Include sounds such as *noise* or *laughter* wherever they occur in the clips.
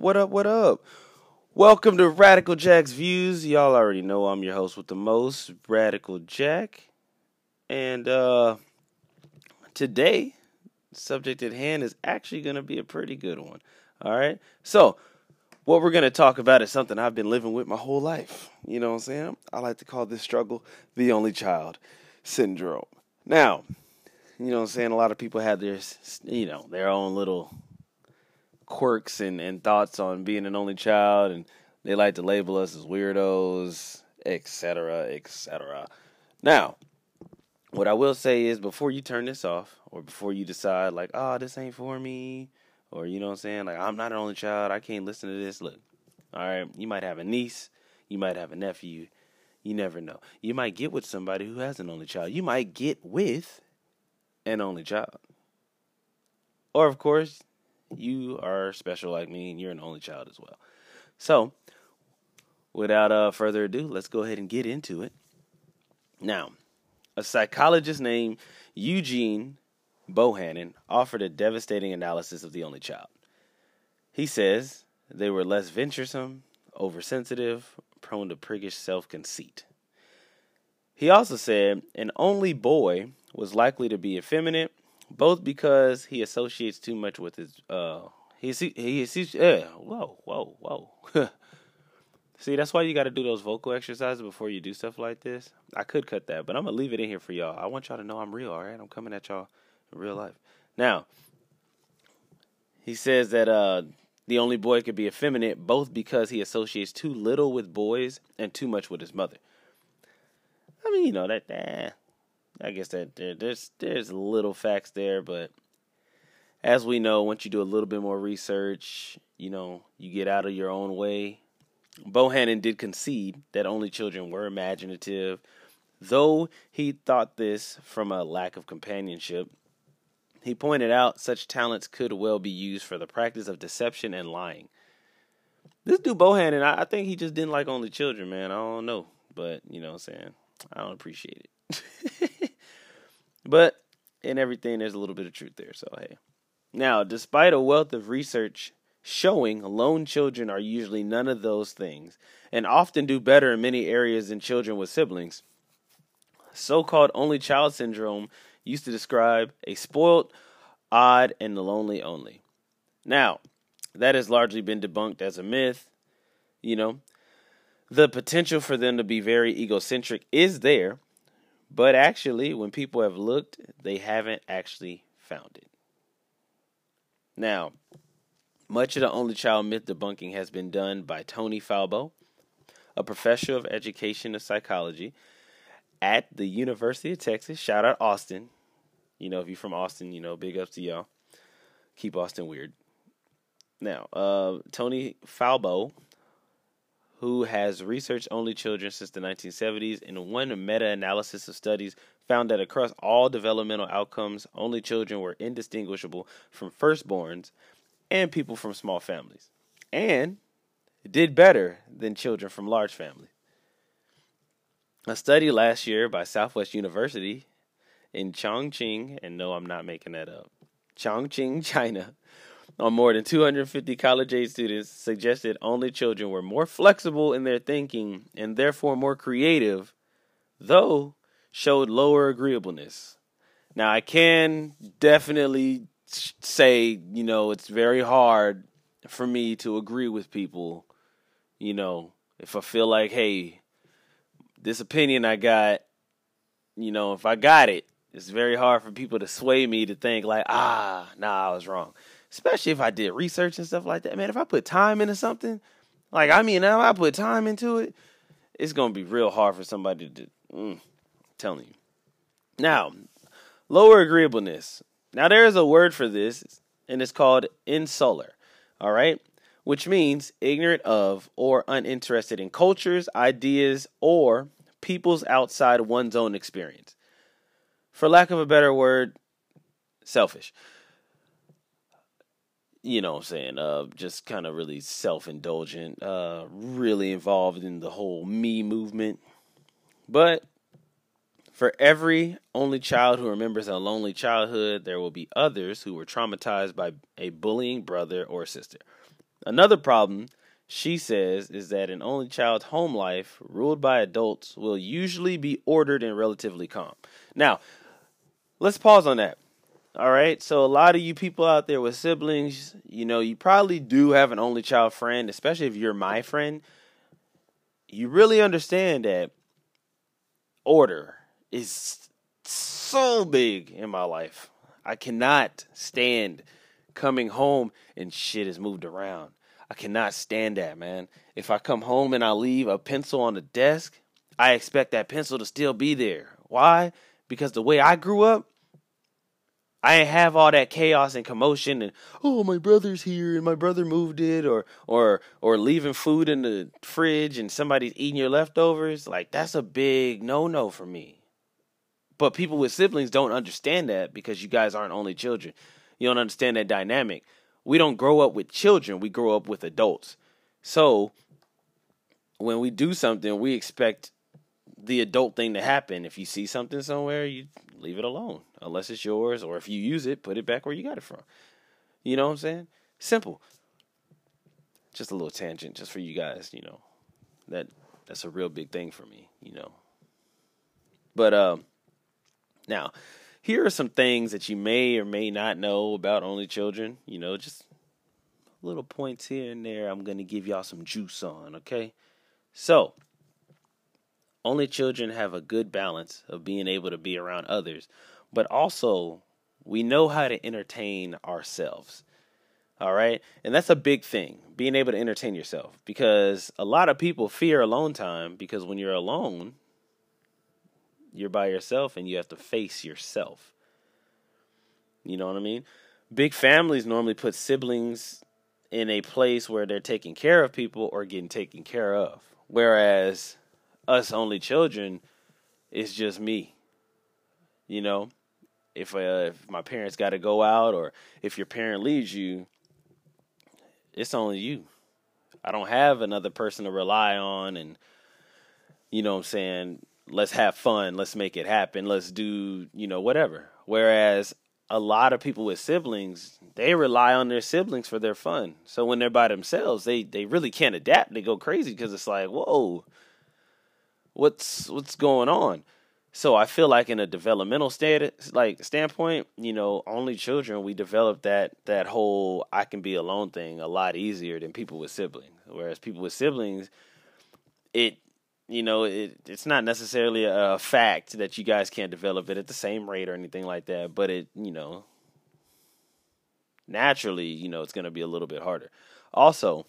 What up, what up, what up? Welcome to Radical Jack's Views. Y'all already know I'm your host with the most, Radical Jack. And uh today, subject at hand is actually going to be a pretty good one. All right? So, what we're going to talk about is something I've been living with my whole life. You know what I'm saying? I like to call this struggle the only child syndrome. Now, you know what I'm saying? A lot of people have their, you know, their own little quirks and, and thoughts on being an only child, and they like to label us as weirdos, etc., etc. Now, what I will say is before you turn this off, or before you decide, like, oh, this ain't for me, or you know what I'm saying, like, I'm not an only child, I can't listen to this, look, all right, you might have a niece, you might have a nephew, you never know. You might get with somebody who has an only child. You might get with an only child. Or, of course, you are special like me and you're an only child as well. So, without uh, further ado, let's go ahead and get into it. Now, a psychologist named Eugene Bohannon offered a devastating analysis of the only child. He says they were less venturesome, oversensitive, prone to priggish self conceit. He also said an only boy was likely to be effeminate, both because he associates too much with his uh he he he yeah whoa whoa whoa. *laughs* See, that's why you got to do those vocal exercises before you do stuff like this. I could cut that, but I'm gonna leave it in here for y'all. I want y'all to know I'm real. All right, I'm coming at y'all in real life. Now, he says that uh the only boy could be effeminate both because he associates too little with boys and too much with his mother. I mean, you know that. Eh, I guess that there, there's there's little facts there, but as we know, once you do a little bit more research, you know, you get out of your own way. Bohannon did concede that only children were imaginative, though he thought this from a lack of companionship. He pointed out such talents could well be used for the practice of deception and lying. This dude Bohannon, I, I think he just didn't like only children, man. I don't know. But, you know what I'm saying? I don't appreciate it. *laughs* but in everything, there's a little bit of truth there. So, hey. Now, despite a wealth of research showing lone children are usually none of those things and often do better in many areas than children with siblings, so called only child syndrome used to describe a spoiled, odd, and lonely only. Now, that has largely been debunked as a myth. You know, the potential for them to be very egocentric is there, but actually, when people have looked, they haven't actually found it. Now, much of the only child myth debunking has been done by Toni Falbo, a professor of education and psychology at the University of Texas. Shout out Austin. You know, if you're from Austin, you know, big ups to y'all. Keep Austin weird. Now, uh, Toni Falbo, who has researched only children since the 1970s, in one meta analysis of studies, found that across all developmental outcomes, only children were indistinguishable from firstborns and people from small families, and did better than children from large families. A study last year by Southwest University in Chongqing, and no, I'm not making that up, Chongqing, *laughs* China, on more than 250 college age students suggested only children were more flexible in their thinking and therefore more creative, though showed lower agreeableness. Now, I can definitely say, you know, it's very hard for me to agree with people, you know, if I feel like, hey, this opinion I got, you know, if I got it, it's very hard for people to sway me to think like, ah, nah, I was wrong. Especially if I did research and stuff like that. Man, if I put time into something, like I mean, now I put time into it, it's gonna be real hard for somebody to. Mm, telling you. Now, lower agreeableness. Now there is a word for this, and it's called insular. All right, which means ignorant of or uninterested in cultures, ideas, or peoples outside one's own experience for lack of a better word, selfish. You know what I'm saying? Uh, just kind of really self indulgent, uh, really involved in the whole me movement. But for every only child who remembers a lonely childhood, there will be others who were traumatized by a bullying brother or sister. Another problem she says is that an only child's home life, ruled by adults, will usually be ordered and relatively calm. Now, let's pause on that. All right, so a lot of you people out there with siblings, you know, you probably do have an only child friend, especially if you're my friend. You really understand that order is so big in my life. I cannot stand coming home and shit is moved around. I cannot stand that, man. If I come home and I leave a pencil on the desk, I expect that pencil to still be there. Why? Because the way I grew up, I have all that chaos and commotion and oh my brother's here and my brother moved it or or or leaving food in the fridge and somebody's eating your leftovers. Like that's a big no no for me. But people with siblings don't understand that because you guys aren't only children. You don't understand that dynamic we don't grow up with children, we grow up with adults. So when we do something, we expect the adult thing to happen. If you see something somewhere, you leave it alone, unless it's yours, or if you use it, put it back where you got it from. You know what I'm saying? Simple. Just a little tangent, just for you guys. You know, that that's a real big thing for me. You know, but um, now here are some things that you may or may not know about only children. You know, just little points here and there. I'm to give y'all some juice on, okay? So, only children have a good balance of being able to be around others, but also we know how to entertain ourselves. All right? And that's a big thing, being able to entertain yourself because a lot of people fear alone time because when you're alone, you're by yourself and you have to face yourself. You know what I mean? Big families normally put siblings in a place where they're taking care of people or getting taken care of. Whereas us only children, it's just me. You know, if uh, if my parents got to go out or if your parent leaves you, it's only you. I don't have another person to rely on and you know what I'm saying let's have fun, let's make it happen, let's do, you know, whatever. Whereas a lot of people with siblings, they rely on their siblings for their fun. So when they're by themselves, they they really can't adapt. They go crazy because it's like, whoa, what's what's going on? So I feel like in a developmental state, like standpoint, you know, only children we develop that that whole I can be alone thing a lot easier than people with siblings. Whereas people with siblings, it you know, it, it's not necessarily a fact that you guys can't develop it at the same rate or anything like that, but it, you know, naturally, you know, it's going to be a little bit harder. Also,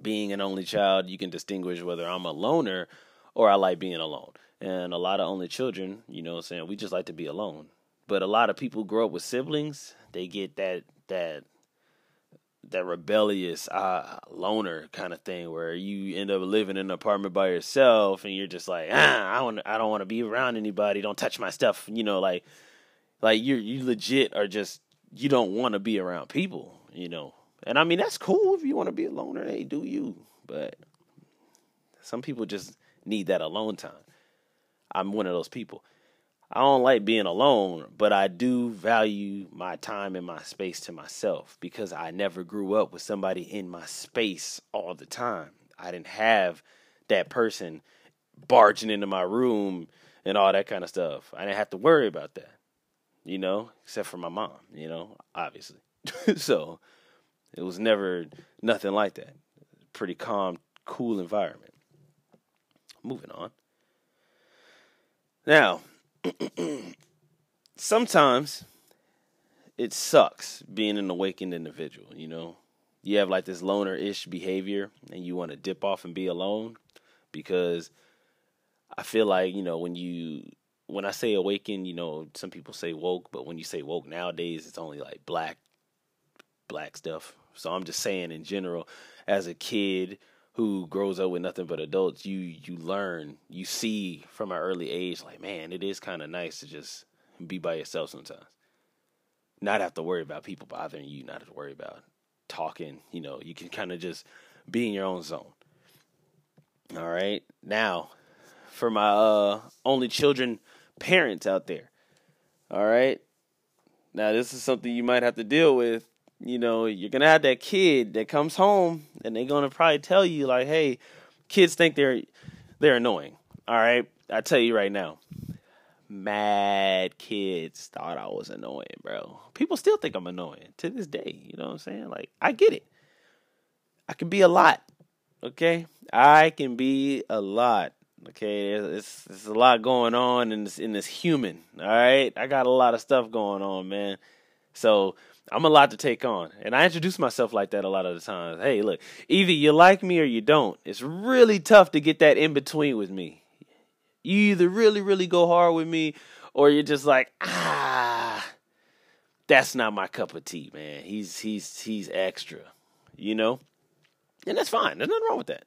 being an only child, you can distinguish whether I'm a loner or I like being alone. And a lot of only children, you know, saying we just like to be alone. But a lot of people grow up with siblings, they get that that that rebellious uh, loner kind of thing where you end up living in an apartment by yourself and you're just like ah, I want I don't want to be around anybody. Don't touch my stuff. You know like like you you legit are just you don't want to be around people you know? And I mean that's cool if you want to be a loner. Hey do you. But some people just need that alone time I'm one of those people I don't like being alone, but I do value my time and my space to myself because I never grew up with somebody in my space all the time. I didn't have that person barging into my room and all that kind of stuff. I didn't have to worry about that, you know, except for my mom, you know, obviously. *laughs* so it was never nothing like that. Pretty calm, cool environment. Moving on. Now, *clears throat* sometimes it sucks being an awakened individual, you know. You have like this loner ish behavior and you want to dip off and be alone because I feel like, you know, when you when I say awakened, you know, some people say woke, but when you say woke nowadays it's only like black black stuff. So I'm just saying in general, as a kid who grows up with nothing but adults, you you learn, you see from an early age, like man, it is kind of nice to just be by yourself sometimes, not have to worry about people bothering you, not have to worry about talking. You know, you can kind of just be in your own zone. All right, now for my uh, only children parents out there. All right, now this is something you might have to deal with you know, you're gonna have that kid that comes home and they're gonna probably tell you like, hey, kids think they're they're annoying. All right. I tell you right now. Mad kids thought I was annoying, bro. People still think I'm annoying to this day. You know what I'm saying? Like, I get it. I can be a lot. Okay? I can be a lot. Okay, it's there's a lot going on in this in this human. All right, I got a lot of stuff going on, man. So I'm a lot to take on, and I introduce myself like that a lot of the times. Hey, look, either you like me or you don't. It's really tough to get that in between with me. You either really really go hard with me, or you're just like ah, that's not my cup of tea, man. He's he's he's extra, you know, and that's fine. There's nothing wrong with that.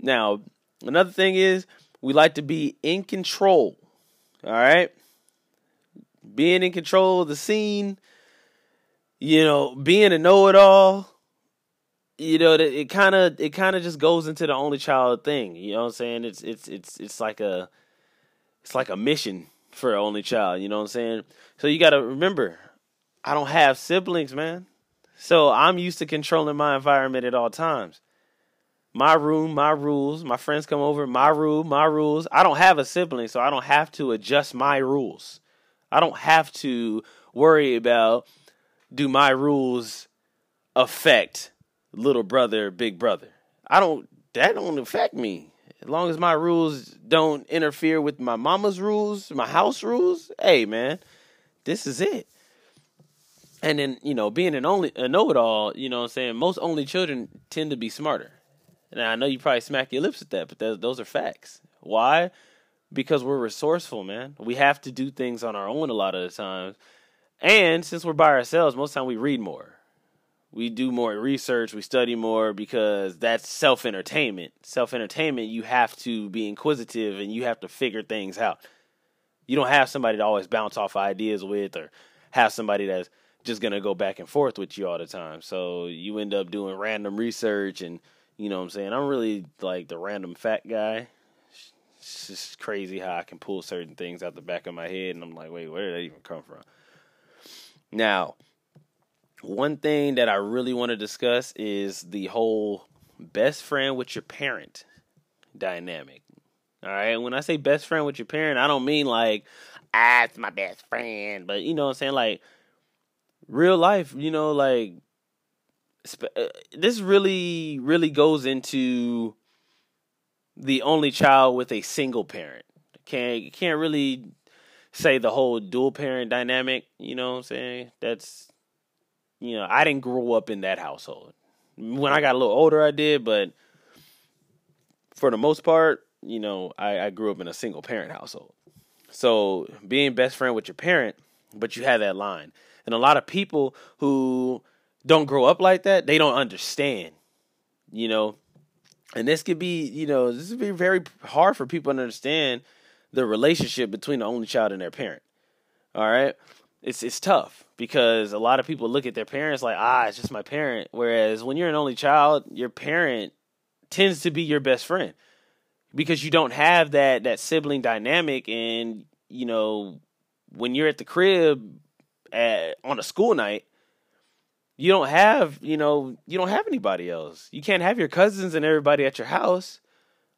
Now Another thing is we like to be in control. All right? Being in control of the scene, you know, being a know-it-all, you know, it kind of it kind of just goes into the only child thing. You know what I'm saying? It's it's it's it's like a it's like a mission for an only child, you know what I'm saying? So you got to remember, I don't have siblings, man. So I'm used to controlling my environment at all times my room, my rules. My friends come over, my room, my rules. I don't have a sibling, so I don't have to adjust my rules. I don't have to worry about do my rules affect little brother, big brother. I don't that don't affect me. As long as my rules don't interfere with my mama's rules, my house rules, hey man, this is it. And then, you know, being an only a know it all, you know what I'm saying, most only children tend to be smarter. And I know you probably smack your lips at that, but those are facts. Why? Because we're resourceful, man. We have to do things on our own a lot of the times. And since we're by ourselves, most of the time we read more. We do more research, we study more because that's self entertainment. Self entertainment, you have to be inquisitive and you have to figure things out. You don't have somebody to always bounce off ideas with or have somebody that's just going to go back and forth with you all the time. So you end up doing random research and you know what I'm saying? I'm really like the random fat guy. It's just crazy how I can pull certain things out the back of my head, and I'm like, wait, where did that even come from? Now, one thing that I really want to discuss is the whole best friend with your parent dynamic. All right. When I say best friend with your parent, I don't mean like, ah, it's my best friend. But you know what I'm saying? Like, real life, you know, like uh, this really really goes into the only child with a single parent. Can't can't really say the whole dual parent dynamic, you know what I'm saying? That's you know, I didn't grow up in that household. When I got a little older I did, but for the most part, you know, I, I grew up in a single parent household. So being best friend with your parent, but you have that line. And a lot of people who don't grow up like that, they don't understand. You know, and this could be, you know, this would be very hard for people to understand the relationship between the only child and their parent. All right, it's it's tough because a lot of people look at their parents like, ah, it's just my parent. Whereas when you're an only child, your parent tends to be your best friend because you don't have that that sibling dynamic, and you know, when you're at the crib at, on a school night you don't have, you know, you don't have anybody else. You can't have your cousins and everybody at your house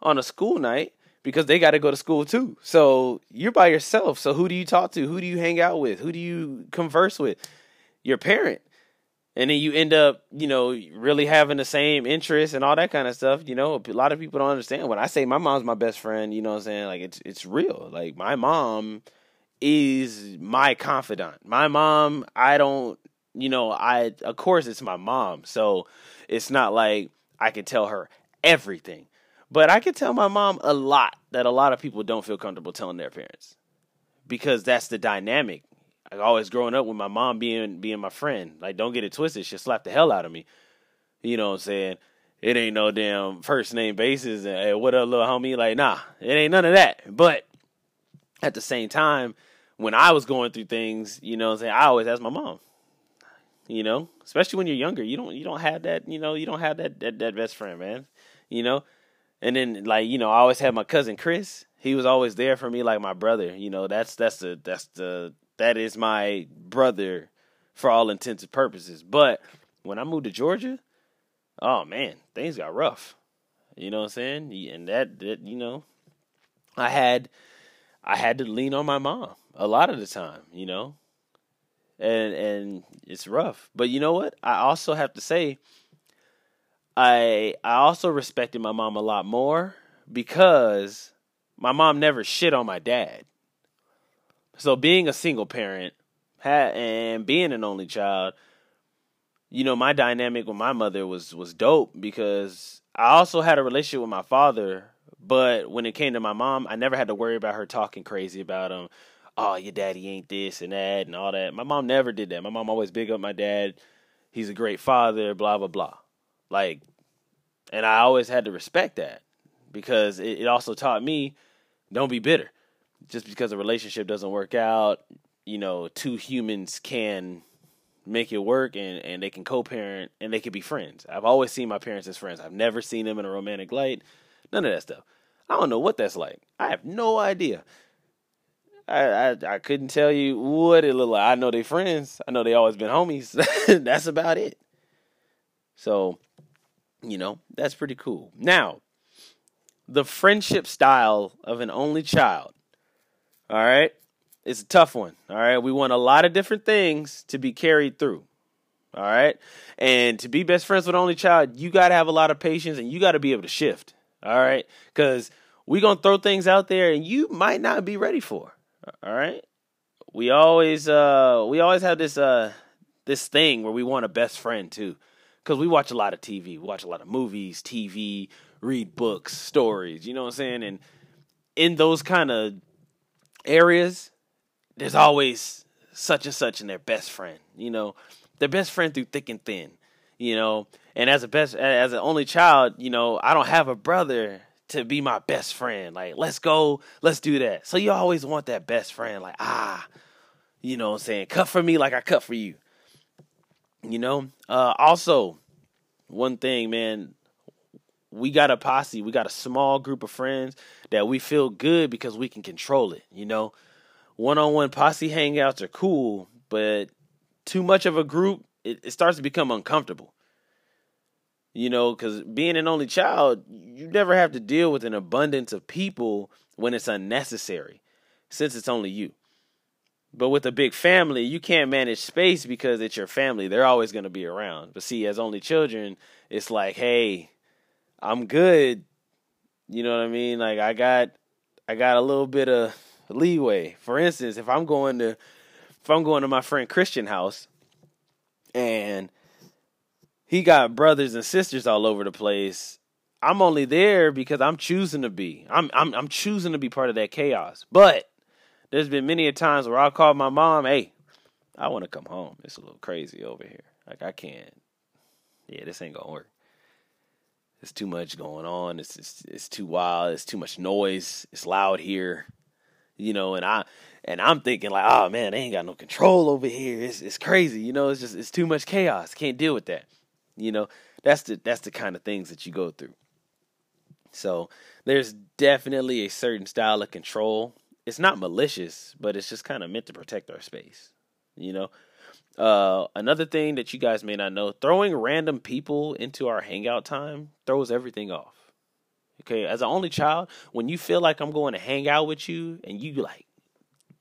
on a school night because they got to go to school too. So you're by yourself. So who do you talk to? Who do you hang out with? Who do you converse with? Your parent. And then you end up, you know, really having the same interests and all that kind of stuff. You know, a lot of people don't understand. When I say my mom's my best friend, you know what I'm saying? Like it's it's real. Like my mom is my confidant. My mom, I don't you know, I of course it's my mom, so it's not like I can tell her everything. But I can tell my mom a lot that a lot of people don't feel comfortable telling their parents. Because that's the dynamic. I always growing up with my mom being being my friend. Like don't get it twisted, she slapped the hell out of me. You know what I'm saying? It ain't no damn first name basis and hey, what up little homie? Like, nah, it ain't none of that. But at the same time, when I was going through things, you know what I'm saying, I always asked my mom, you know, especially when you're younger. You don't you don't have that, you know, you don't have that that, that best friend, man. You know? And then like, you know, I always had my cousin Chris. He was always there for me like my brother. You know, that's that's the that's the that is my brother for all intents and purposes. But when I moved to Georgia, oh man, things got rough. You know what I'm saying? And that, that you know, I had I had to lean on my mom a lot of the time, you know. And and it's rough. But you know what? I also have to say I I also respected my mom a lot more because my mom never shit on my dad. So being a single parent and being an only child, you know, my dynamic with my mother was was dope because I also had a relationship with my father, but when it came to my mom, I never had to worry about her talking crazy about him. Oh, your daddy ain't this and that and all that. My mom never did that. My mom always big up my dad. He's a great father, blah blah blah. Like, and I always had to respect that because it, it also taught me don't be bitter. Just because a relationship doesn't work out, you know, two humans can make it work and, and they can co parent and they can be friends. I've always seen my parents as friends. I've never seen them in a romantic light. None of that stuff. I don't know what that's like. I have no idea. I, I, I couldn't tell you what it looked like. I know they friends. I know they always been homies. *laughs* that's about it. So, you know, that's pretty cool. Now, the friendship style of an only child. All right. It's a tough one. All right. We want a lot of different things to be carried through. All right. And to be best friends with only child, you got to have a lot of patience and you got to be able to shift. All right. Because we're going to throw things out there and you might not be ready for. All right. We always, uh, we always have this, uh, this thing where we want a best friend too. Because we watch a lot of TV, we watch a lot of movies, TV, read books, stories, you know what I'm saying? And in those kind of areas, there's always such and such and their best friend, you know, their best friend through thick and thin, you know. And as a best as an only child, you know, I don't have a brother to be my best friend. Like, let's go, let's do that. So you always want that best friend, like, ah, you know what I'm saying? Cut for me like I cut for you. You know? Uh also, one thing, man, we got a posse, we got a small group of friends that we feel good because we can control it, you know. One-on-one posse hangouts are cool, but too much of a group, it, it starts to become uncomfortable. You know, because being an only child, you never have to deal with an abundance of people when it's unnecessary, since it's only you. But with a big family, you can't manage space because it's your family. They're always going to be around. But see, as only children, it's like, hey, I'm good. You know what I mean? Like I got I got a little bit of leeway. For instance, if I'm going to if I'm going to my friend Christian house and he got brothers and sisters all over the place, I'm only there because I'm choosing to be. I'm I'm I'm choosing to be part of that chaos. But there's been many a times where I call my mom, "Hey, I want to come home. It's a little crazy over here. Like I can't. Yeah, this ain't gonna work." It's too much going on. It's, it's it's too wild. It's too much noise. It's loud here, you know. And I and I'm thinking like, oh man, they ain't got no control over here. It's it's crazy, you know. It's just it's too much chaos. Can't deal with that, you know. That's the that's the kind of things that you go through. So there's definitely a certain style of control. It's not malicious, but it's just kind of meant to protect our space, you know. Uh, another thing that you guys may not know, throwing random people into our hangout time throws everything off. Okay, as an only child, when you feel like I'm going to hang out with you and you like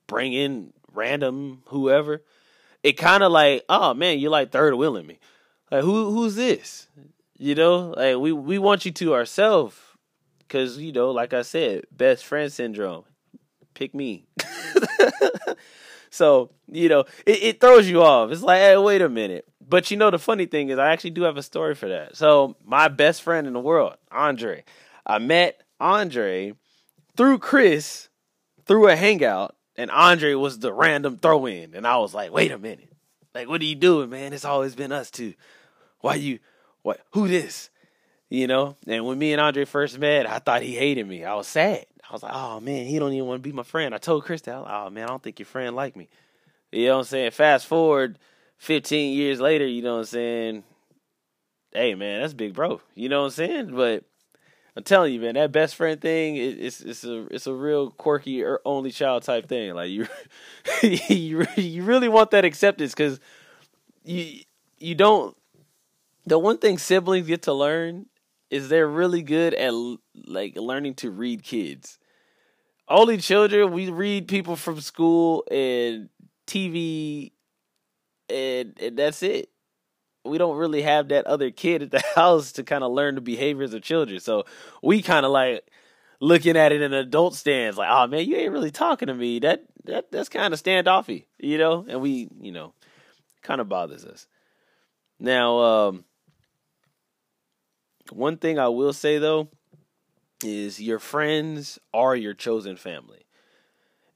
bring in random whoever, it kind of like, oh man, you're like third wheeling me. Like who who's this? You know, like we we want you to ourselves because you know, like I said, best friend syndrome. Pick me. *laughs* So, you know, it, it throws you off. It's like, hey, wait a minute. But you know, the funny thing is, I actually do have a story for that. So, my best friend in the world, Andre, I met Andre through Chris through a hangout, and Andre was the random throw in. And I was like, wait a minute. Like, what are you doing, man? It's always been us two. Why you, what, who this? You know? And when me and Andre first met, I thought he hated me. I was sad. I was like, oh man, he don't even want to be my friend. I told Chris that, oh man, I don't think your friend like me. You know what I'm saying? Fast forward 15 years later, you know what I'm saying? Hey man, that's big bro. You know what I'm saying? But I'm telling you, man, that best friend thing, it, it's it's a it's a real quirky or only child type thing. Like you, *laughs* you you really want that acceptance because you you don't the one thing siblings get to learn is they're really good at like learning to read kids. Only children we read people from school and TV and and that's it. We don't really have that other kid at the *laughs* house to kind of learn the behaviors of children. So we kind of like looking at it in an adult stance, like, oh man, you ain't really talking to me. That that that's kind of standoffy, you know. And we, you know, kind of bothers us. Now, um, one thing I will say though is your friends are your chosen family.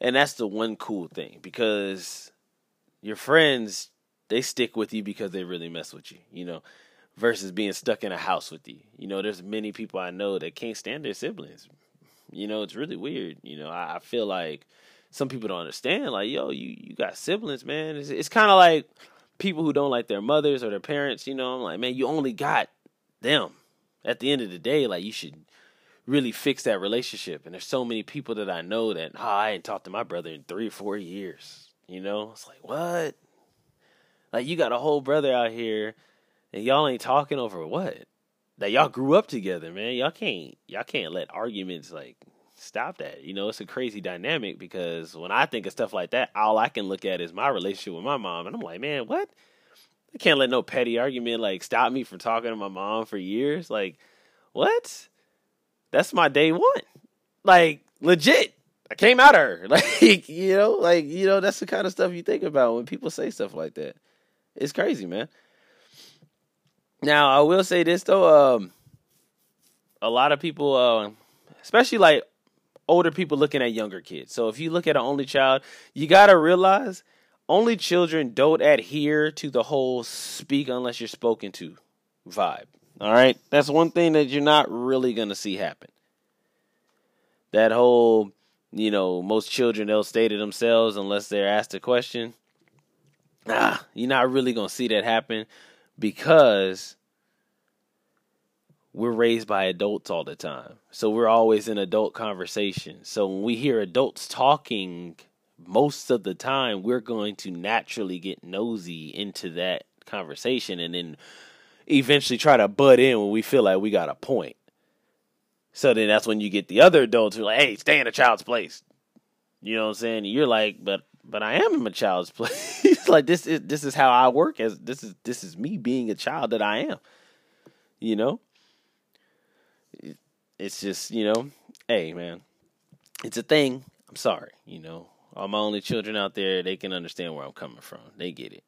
And that's the one cool thing because your friends they stick with you because they really mess with you, you know, versus being stuck in a house with you. You know, there's many people I know that can't stand their siblings. You know, it's really weird. You know, I, I feel like some people don't understand. Like, yo, you you got siblings, man. It's, it's kind of like people who don't like their mothers or their parents. You know, I'm like, man, you only got them at the end of the day, like you should really fix that relationship. And there's so many people that I know that oh, I ain't talked to my brother in three or four years. You know, it's like what? Like you got a whole brother out here, and y'all ain't talking over what? That y'all grew up together, man. Y'all can't y'all can't let arguments like stop that. You know, it's a crazy dynamic because when I think of stuff like that, all I can look at is my relationship with my mom, and I'm like, man, what? I can't let no petty argument like stop me from talking to my mom for years. Like, what? That's my day one. Like, legit. I came out of her. *laughs* Like, you know, like, you know, that's the kind of stuff you think about when people say stuff like that. It's crazy, man. Now, I will say this though, um, a lot of people, uh, especially like older people looking at younger kids. So if you look at an only child, you gotta realize only children don't adhere to the whole speak unless you're spoken to vibe. All right? That's one thing that you're not really going to see happen. That whole, you know, most children, they'll stay to themselves unless they're asked a question. Ah, you're not really going to see that happen because we're raised by adults all the time. So we're always in adult conversation. So when we hear adults talking most of the time we're going to naturally get nosy into that conversation and then eventually try to butt in when we feel like we got a point. So then that's when you get the other adults who are like, hey, stay in a child's place. You know what I'm saying? You're like, but but I am in a child's *laughs* place. like this is this is how I work as this is this is me being a child that I am. You know? It's just, you know, hey man. It's a thing. I'm sorry, you know all my only children out there, they can understand where I'm coming from. They get it.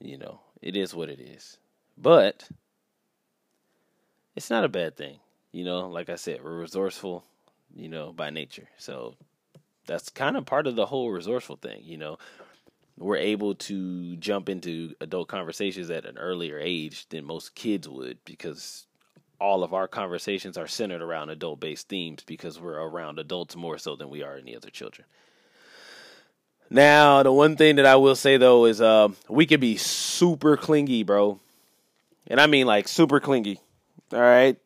You know, it is what it is. But it's not a bad thing. You know, like I said, we're resourceful, you know, by nature. So that's kind of part of the whole resourceful thing, you know. We're able to jump into adult conversations at an earlier age than most kids would because all of our conversations are centered around adult based themes because we're around adults more so than we are any other children. Now, the one thing that I will say though is uh, we can be super clingy, bro. And I mean like super clingy. All right.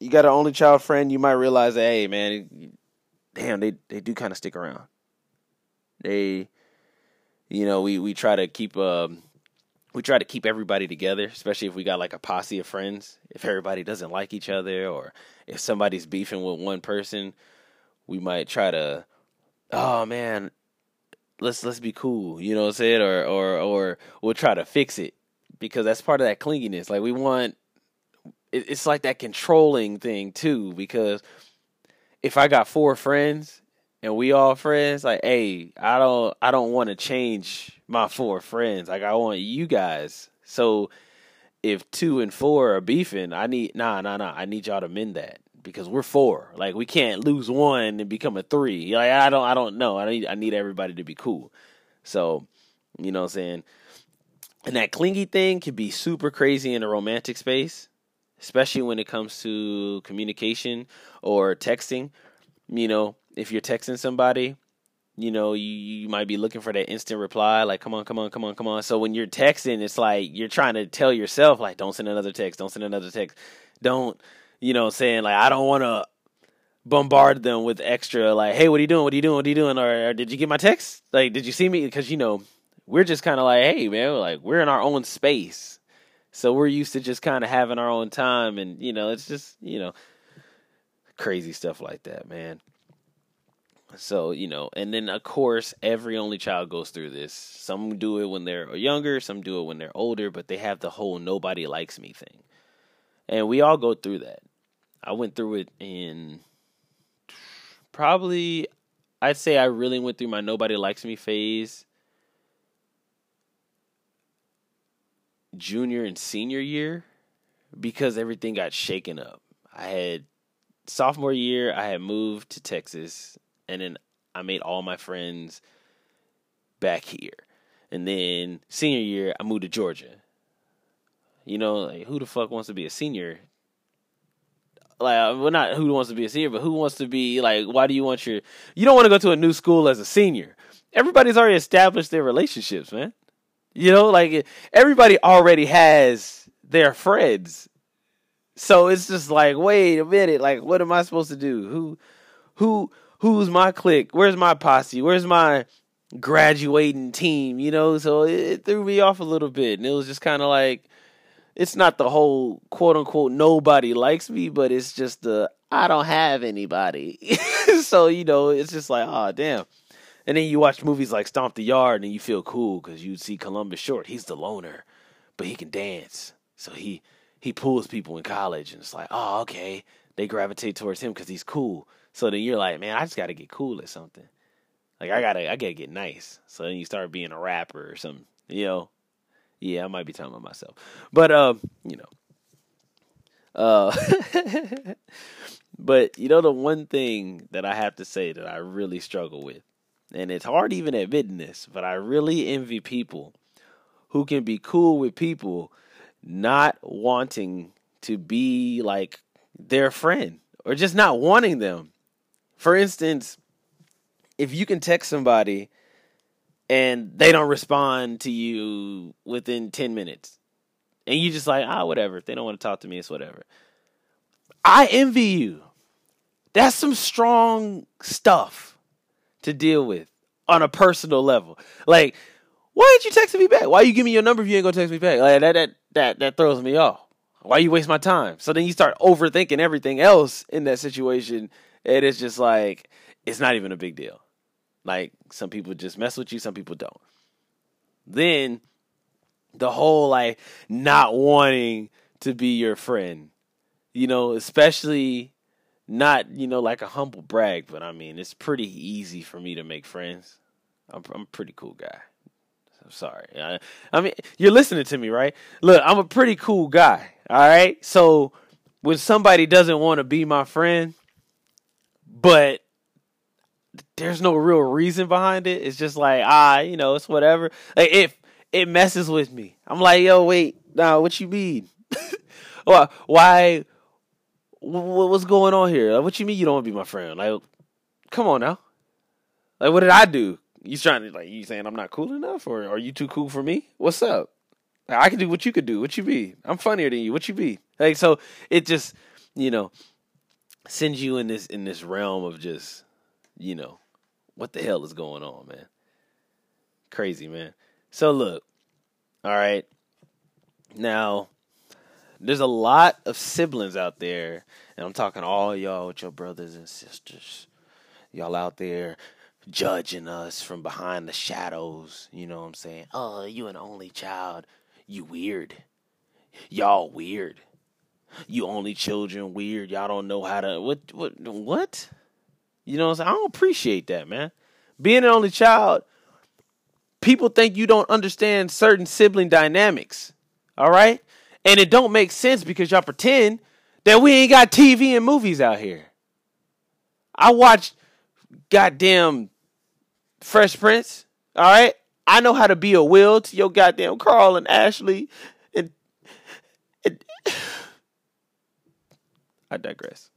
You got an only child friend, you might realize that, hey, man, damn, they, they do kind of stick around. They, you know, we, we try to keep um, we try to keep everybody together, especially if we got like a posse of friends. If everybody doesn't like each other or if somebody's beefing with one person, we might try to oh man, let's let's be cool, you know what I'm saying? Or or or we'll try to fix it because that's part of that clinginess. Like we want it's like that controlling thing too because if I got four friends and we all friends, like, hey, I don't I don't want to change my four friends. Like I want you guys. So if two and four are beefing, I need nah nah nah. I need y'all to mend that because we're four. Like we can't lose one and become a three. Like I don't I don't know. I need I need everybody to be cool. So, you know what I'm saying? And that clingy thing can be super crazy in a romantic space, especially when it comes to communication or texting. You know, if you're texting somebody, you know, you, you might be looking for that instant reply, like, come on, come on, come on, come on. So when you're texting, it's like you're trying to tell yourself, like, don't send another text, don't send another text. Don't, you know, saying, like, I don't want to bombard them with extra, like, hey, what are you doing? What are you doing? What are you doing? Or, or did you get my text? Like, did you see me? Because, you know, we're just kind of like, hey, man, we're like we're in our own space. So we're used to just kind of having our own time and you know, it's just, you know, crazy stuff like that, man. So, you know, and then of course, every only child goes through this. Some do it when they're younger, some do it when they're older, but they have the whole nobody likes me thing. And we all go through that. I went through it in probably I'd say I really went through my nobody likes me phase junior and senior year because everything got shaken up. I had sophomore year I had moved to Texas and then I made all my friends back here. And then senior year I moved to Georgia. You know, like who the fuck wants to be a senior like uh, well not who wants to be a senior, but who wants to be like why do you want your you don't want to go to a new school as a senior. Everybody's already established their relationships, man. You know, like everybody already has their friends. So it's just like, wait a minute, like what am I supposed to do? Who who who's my clique? Where's my posse? Where's my graduating team? You know, so it, it threw me off a little bit. And it was just kind of like it's not the whole quote unquote nobody likes me, but it's just the I don't have anybody. *laughs* so, you know, it's just like, oh damn. And then you watch movies like Stomp the Yard and you feel cool because you see Columbus Short. He's the loner, but he can dance. So he he pulls people in college and it's like, oh, okay. They gravitate towards him because he's cool. So then you're like, man, I just gotta get cool at something. Like I gotta I gotta get nice. So then you start being a rapper or something. You know, yeah, I might be talking about myself, but um, you know, uh, *laughs* but you know the one thing that I have to say that I really struggle with, and it's hard even admitting this, but I really envy people who can be cool with people not wanting to be like their friend or just not wanting them. For instance, if you can text somebody and they don't respond to you within 10 minutes. And you just like, ah, whatever. If they don't want to talk to me, it's whatever. I envy you. That's some strong stuff to deal with on a personal level. Like, why didn't you text me back? Why you give me your number if you ain't gonna text me back? Like that that that that throws me off. Why you waste my time? So then you start overthinking everything else in that situation, and it's just like it's not even a big deal. Like some people just mess with you, some people don't. Then the whole like not wanting to be your friend, you know, especially not, you know, like a humble brag, but I mean, it's pretty easy for me to make friends. I'm, I'm a pretty cool guy. I'm sorry. I, I mean, you're listening to me, right? Look, I'm a pretty cool guy. All right. So when somebody doesn't want to be my friend, but there's no real reason behind it. It's just like ah, you know, it's whatever. Like if it messes with me, I'm like, yo, wait, nah, what you mean? *laughs* why? Why? What's going on here? Like, what you mean you don't want to be my friend? Like, come on now. Like, what did I do? You trying to like you saying I'm not cool enough, or are you too cool for me? What's up? I can do what you could do. What you be? I'm funnier than you. What you be? Like so, it just you know sends you in this in this realm of just you know what the hell is going on, man? Crazy, man. So look, all right. Now, there's a lot of siblings out there, and I'm talking all y'all with your brothers and sisters. Y'all out there judging us from behind the shadows. You know what I'm saying? Oh, you an only child. You weird. Y'all weird. You only children weird. Y'all don't know how to what what what? You know what I'm saying? I don't appreciate that, man. Being an only child, people think you don't understand certain sibling dynamics. All right? And it don't make sense because y'all pretend that we ain't got TV and movies out here. I watched goddamn Fresh Prince. All right? I know how to be a will to your goddamn Carl and Ashley. And, and I digress.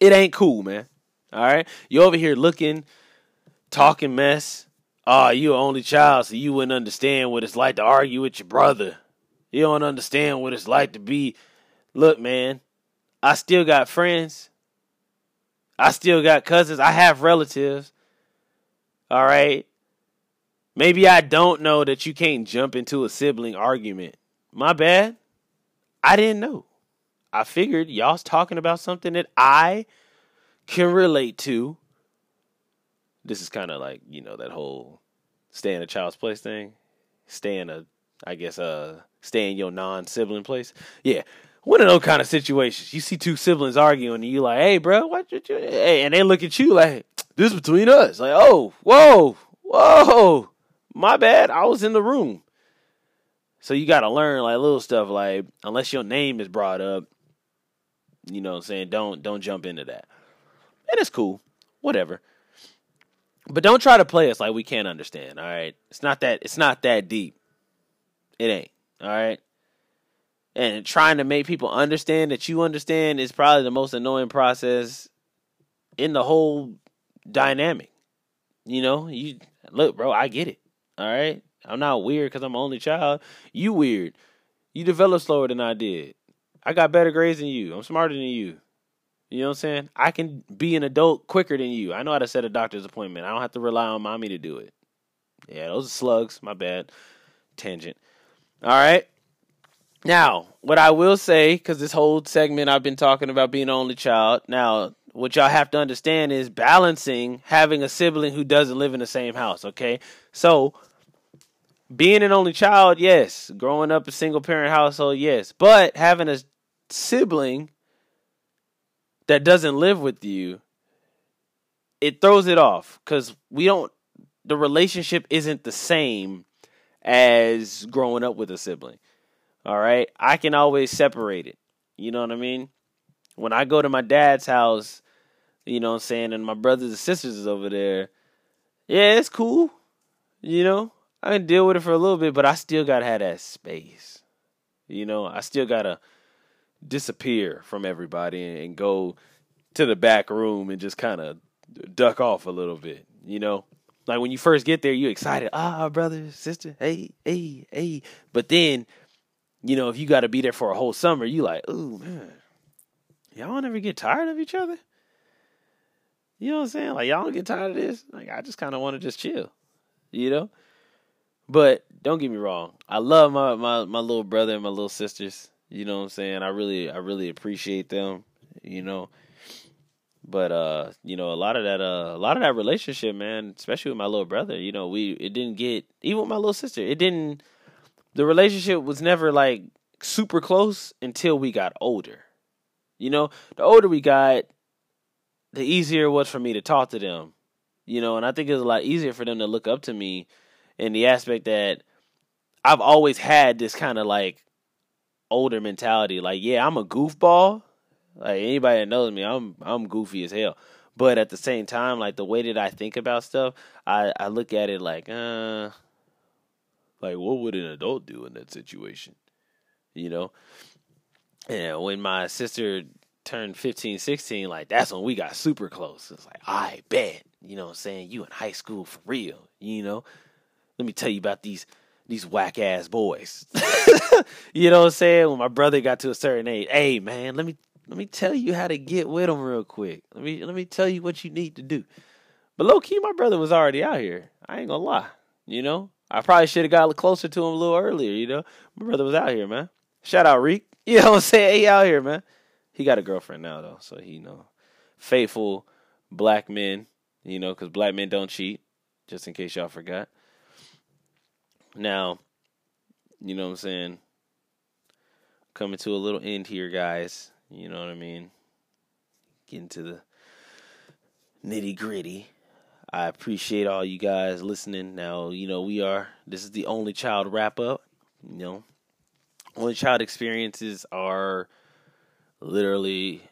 It ain't cool, man. All right, you over here looking, talking mess. Oh, you an only child, so you wouldn't understand what it's like to argue with your brother. You don't understand what it's like to be. Look, man, I still got friends. I still got cousins. I have relatives. All right. Maybe I don't know that you can't jump into a sibling argument. My bad. I didn't know. I figured y'all's talking about something that I can relate to. This is kind of like, you know, that whole stay in a child's place thing. Stay in a, I guess, uh, stay in your non sibling place. Yeah. One of those kind of situations. You see two siblings arguing and you like, hey, bro, what you, hey, and they look at you like, this is between us. Like, oh, whoa, whoa my bad, I was in the room. So you got to learn like little stuff like unless your name is brought up, you know what I'm saying, don't don't jump into that. And it's cool. Whatever. But don't try to play us like we can't understand, all right? It's not that it's not that deep. It ain't. All right? And trying to make people understand that you understand is probably the most annoying process in the whole dynamic. You know, you look, bro, I get it. All right. I'm not weird because I'm only child. You weird. You developed slower than I did. I got better grades than you. I'm smarter than you. You know what I'm saying? I can be an adult quicker than you. I know how to set a doctor's appointment. I don't have to rely on mommy to do it. Yeah, those are slugs. My bad. Tangent. All right. Now, what I will say, because this whole segment I've been talking about being an only child. Now, what y'all have to understand is balancing having a sibling who doesn't live in the same house, okay? So, being an only child, yes. Growing up a single parent household, yes. But having a sibling that doesn't live with you, it throws it off because we don't, the relationship isn't the same as growing up with a sibling. All right. I can always separate it. You know what I mean? When I go to my dad's house, you know what I'm saying, and my brothers and sisters is over there, yeah, it's cool. You know, I can deal with it for a little bit, but I still gotta have that space. You know, I still gotta disappear from everybody and go to the back room and just kind of duck off a little bit. You know, like when you first get there, you excited, ah, brother, sister, hey, hey, hey. But then, you know, if you got to be there for a whole summer, you like, ooh, man, y'all never get tired of each other. You know what I'm saying? Like y'all don't get tired of this. Like I just kind of want to just chill, you know. But don't get me wrong. I love my, my my little brother and my little sisters. You know what I'm saying? I really I really appreciate them. You know. But uh, you know, a lot of that uh a lot of that relationship, man, especially with my little brother, you know, we it didn't get even with my little sister, it didn't the relationship was never like super close until we got older. You know, the older we got, the easier it was for me to talk to them. You know, and I think it was a lot easier for them to look up to me in the aspect that I've always had this kind of like older mentality. Like, yeah, I'm a goofball. Like anybody that knows me, I'm I'm goofy as hell. But at the same time, like the way that I think about stuff, I, I look at it like, uh like what would an adult do in that situation? You know? And when my sister turned 15, 16, like that's when we got super close. It's like, I bet, you know what I'm saying? You in high school for real, you know? Let me tell you about these these whack ass boys. *laughs* you know what I'm saying? When my brother got to a certain age, hey man, let me let me tell you how to get with them real quick. Let me let me tell you what you need to do. But low key, my brother was already out here. I ain't gonna lie. You know, I probably should have got closer to him a little earlier. You know, my brother was out here, man. Shout out Reek. *laughs* You know what I'm saying? He out here, man. He got a girlfriend now though, so he you know faithful black men. You know, because black men don't cheat. Just in case y'all forgot. Now, you know what I'm saying? Coming to a little end here, guys. You know what I mean? Getting to the nitty gritty. I appreciate all you guys listening. Now, you know, we are, this is the only child wrap up. You know, only child experiences are literally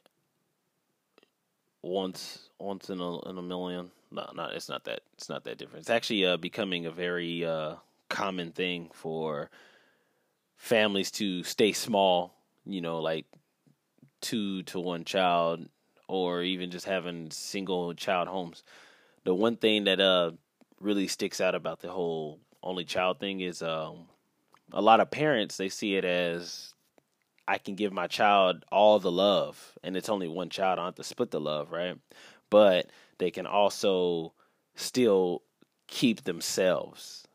once once in a in a million. No, not it's not that it's not that different. It's actually uh, becoming a very uh, common thing for families to stay small, you know, like two to one child or even just having single child homes. The one thing that uh really sticks out about the whole only child thing is um a lot of parents they see it as I can give my child all the love and it's only one child, I don't have to split the love, right? But they can also still keep themselves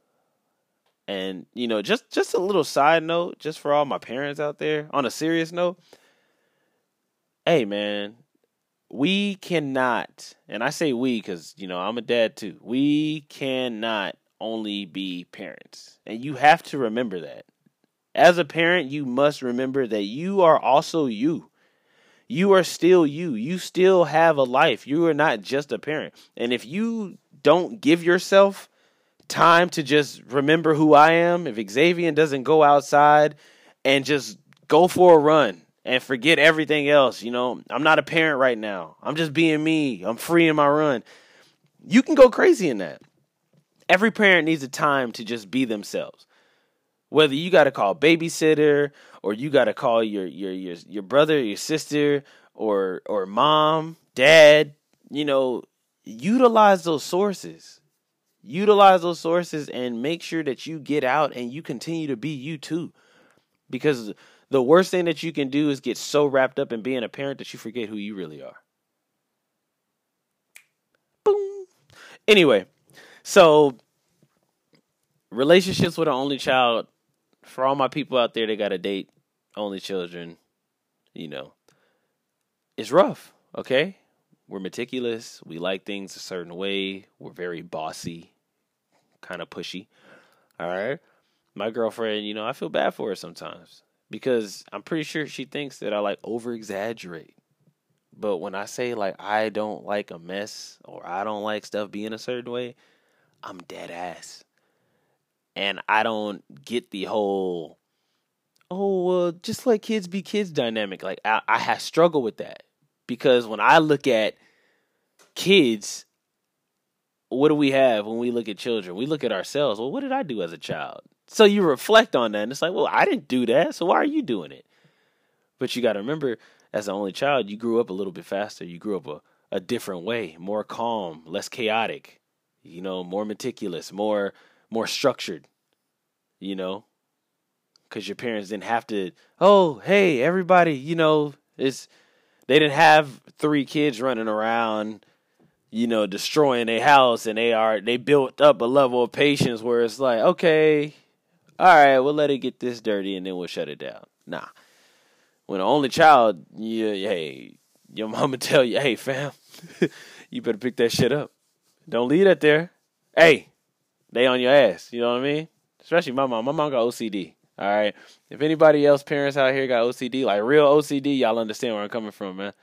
And you know, just just a little side note, just for all my parents out there, on a serious note, hey man, we cannot, and I say we because you know I'm a dad too. We cannot only be parents, and you have to remember that. As a parent, you must remember that you are also you. You are still you. You still have a life. You are not just a parent. And if you don't give yourself time to just remember who I am, if Xavier doesn't go outside and just go for a run and forget everything else, you know, I'm not a parent right now. I'm just being me. I'm free in my run. You can go crazy in that. Every parent needs a time to just be themselves. Whether you got to call babysitter or you got to call your your your your brother, your sister or or mom, dad, you know, utilize those sources utilize those sources and make sure that you get out and you continue to be you too. Because the worst thing that you can do is get so wrapped up in being a parent that you forget who you really are. Boom. Anyway, so relationships with an only child, for all my people out there that got a date only children, you know, it's rough, okay? We're meticulous. We like things a certain way. We're very bossy, kind of pushy. All right. My girlfriend, you know, I feel bad for her sometimes because I'm pretty sure she thinks that I like over exaggerate. But when I say like I don't like a mess or I don't like stuff being a certain way, I'm dead ass. And I don't get the whole oh well just let kids be kids dynamic. Like I, I have struggled with that because when I look at kids, what do we have when we look at children? We look at ourselves. Well, what did I do as a child? So you reflect on that, and it's like, well, I didn't do that, so why are you doing it? But you got to remember, as an only child, you grew up a little bit faster. You grew up a, a different way, more calm, less chaotic, you know, more meticulous, more more structured, you know, because your parents didn't have to. Oh, hey, everybody, you know, it's they didn't have three kids running around, you know, destroying a house, and they are they built up a level of patience where it's like, okay, all right, we'll let it get this dirty, and then we'll shut it down. Nah, when the only child, you, hey, your *laughs* mama tell you, hey, fam, *laughs* you better pick that shit up. Don't leave that there. Hey, they on your ass. You know what I mean? Especially my mom. My mom got OCD. All right. If anybody else parents out here got OCD, like real OCD, y'all understand where I'm coming from, man.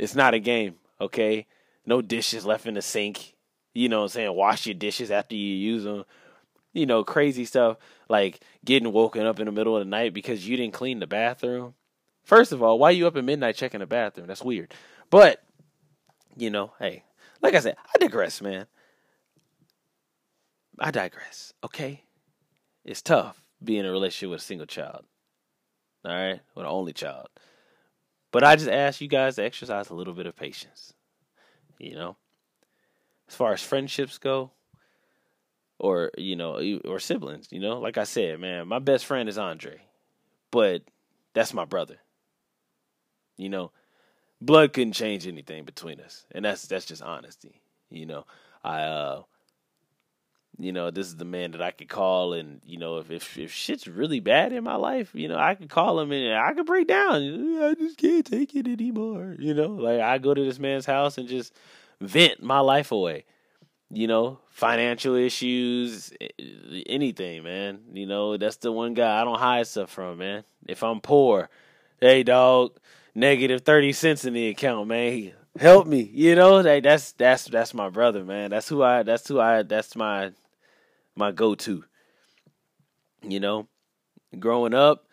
It's not a game, okay? No dishes left in the sink. You know what I'm saying? Wash your dishes after you use them. You know, crazy stuff like getting woken up in the middle of the night because you didn't clean the bathroom. First of all, why are you up at midnight checking the bathroom? That's weird. But, you know, hey, like I said, I digress, man. I digress, okay? It's tough be in a relationship with a single child. All right, with an only child. But I just ask you guys to exercise a little bit of patience. You know, as far as friendships go, or you know, or siblings. You know, like I said, man, my best friend is Andre, but that's my brother. You know, blood couldn't change anything between us, and that's that's just honesty. You know, I uh you know, this is the man that I could call, and you know, if if if shit's really bad in my life, you know, I could call him and I could break down. I just can't take it anymore. You know, like I go to this man's house and just vent my life away. You know, financial issues, eh, anything, man. You know, that's the one guy I don't hide stuff from, man. If I'm poor, hey dog, negative thirty cents in the account, man. Help me, you know. Like that's that's that's my brother, man. That's who I. That's who I. That's my my go-to. You know, growing up,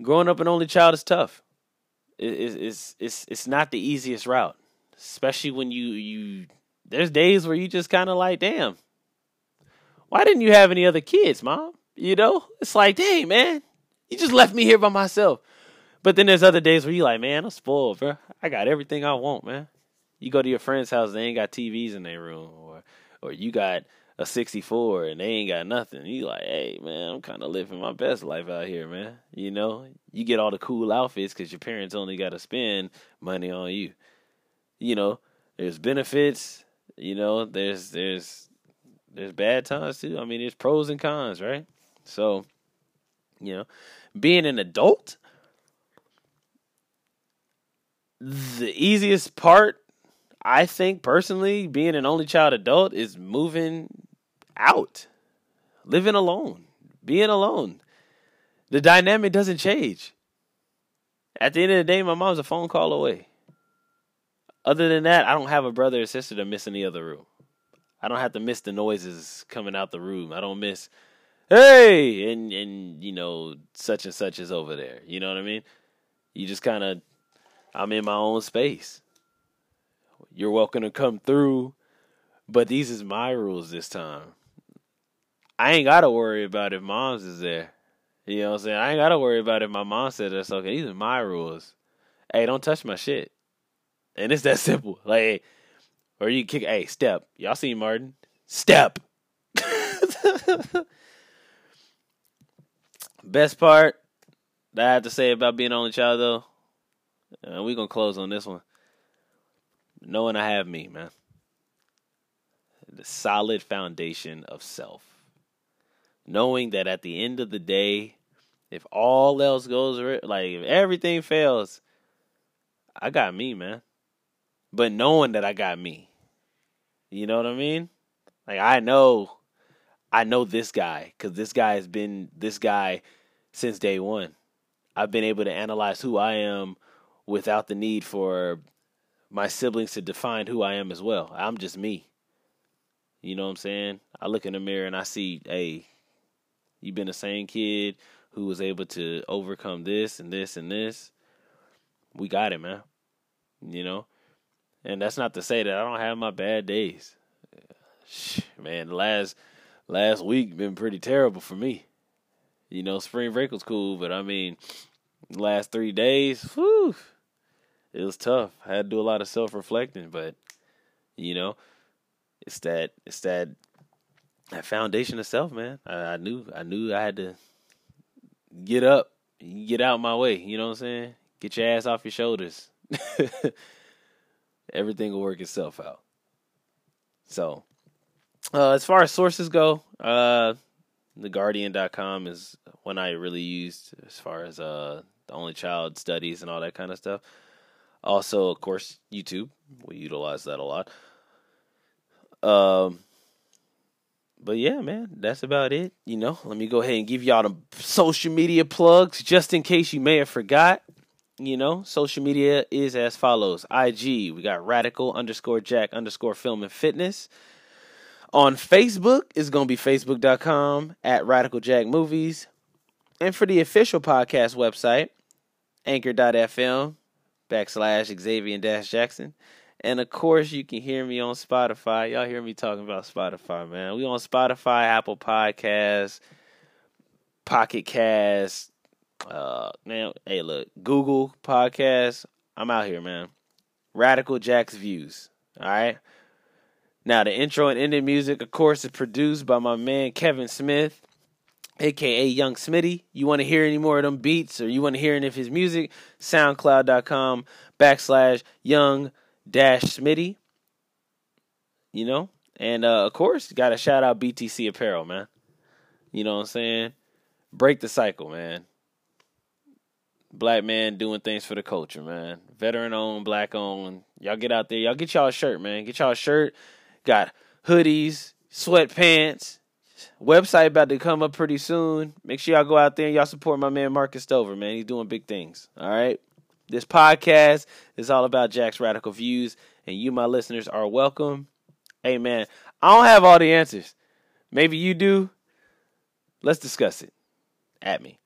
growing up an only child is tough. It, it's it's it's not the easiest route, especially when you you. There's days where you just kind of like, damn, why didn't you have any other kids, mom? You know, it's like, dang, man, you just left me here by myself. But then there's other days where you like, man, I'm spoiled, bro. I got everything I want, man. You go to your friend's house, they ain't got TVs in their room, or or you got a 64 and they ain't got nothing. You like, hey man, I'm kind of living my best life out here, man. You know, you get all the cool outfits because your parents only got to spend money on you. You know, there's benefits. You know, there's there's there's bad times too. I mean, there's pros and cons, right? So, you know, being an adult, the easiest part, I think personally, being an only child adult is moving out, living alone, being alone. The dynamic doesn't change. At the end of the day, my mom's a phone call away. Other than that, I don't have a brother or sister to miss in the other room. I don't have to miss the noises coming out the room. I don't miss, hey, and and you know such and such is over there. You know what I mean? You just kind of, I'm in my own space. You're welcome to come through, but these is my rules this time. I ain't gotta worry about if mom's is there. You know what I'm saying? I ain't gotta worry about if my mom said that's okay. These are my rules. Hey, don't touch my shit. And it's that *laughs* simple. Like, or you kick, hey, step. Y'all see Martin? Step. *laughs* Best part that I have to say about being only child, though, and we're going to close on this one. Knowing I have me, man. The solid foundation of self. Knowing that at the end of the day, if all else goes, like if everything fails, I got me, man. But knowing that I got me, you know what I mean? Like I know, I know this guy because this guy has been this guy since day one. I've been able to analyze who I am without the need for my siblings to define who I am as well. I'm just me. You know what I'm saying? I look in the mirror and I see, hey, you've been the same kid who was able to overcome this and this and this, we got it, man. You know? And that's not to say that I don't have my bad days. Man, last last week been pretty terrible for me. You know, spring break was cool, but I mean, last three days, whew, it was tough. I had to do a lot of self reflecting, but you know, it's that it's that that foundation of self, man. I, I knew I knew I had to get up, get out my way. You know what I'm saying? Get your ass off your shoulders. *laughs* Everything will work itself out. So, uh, as far as sources go, uh, theguardian.com is one I really used as far as uh, the only child studies and all that kind of stuff. Also, of course, YouTube. We utilize that a lot. Um, but yeah, man, that's about it. You know, let me go ahead and give y'all the social media plugs just in case you may have forgot. You know, social media is as follows IG, we got radical underscore jack underscore film and fitness. On Facebook, it's going to be facebook.com at radical jack movies. And for the official podcast website, anchor.fm backslash Xavier dash Jackson. And of course, you can hear me on Spotify. Y'all hear me talking about Spotify, man. We on Spotify, Apple Podcasts, Pocket Cast. Uh, man, hey, look, Google Podcasts. I'm out here, man. Radical Jack's Views. All right. Now, the intro and ending music, of course, is produced by my man Kevin Smith, aka Young Smitty. You want to hear any more of them beats or you want to hear any of his music? SoundCloud.com backslash Young Dash Smitty. You know? And uh, of course, got to shout out BTC Apparel, man. You know what I'm saying? Break the cycle, man. Black man doing things for the culture, man. Veteran owned, black owned. Y'all get out there. Y'all get y'all a shirt, man. Get y'all a shirt. Got hoodies, sweatpants. Website about to come up pretty soon. Make sure y'all go out there and y'all support my man Marcus Stover, man. He's doing big things. All right. This podcast is all about Jack's radical views, and you, my listeners, are welcome. Hey, man, I don't have all the answers. Maybe you do. Let's discuss it. At me.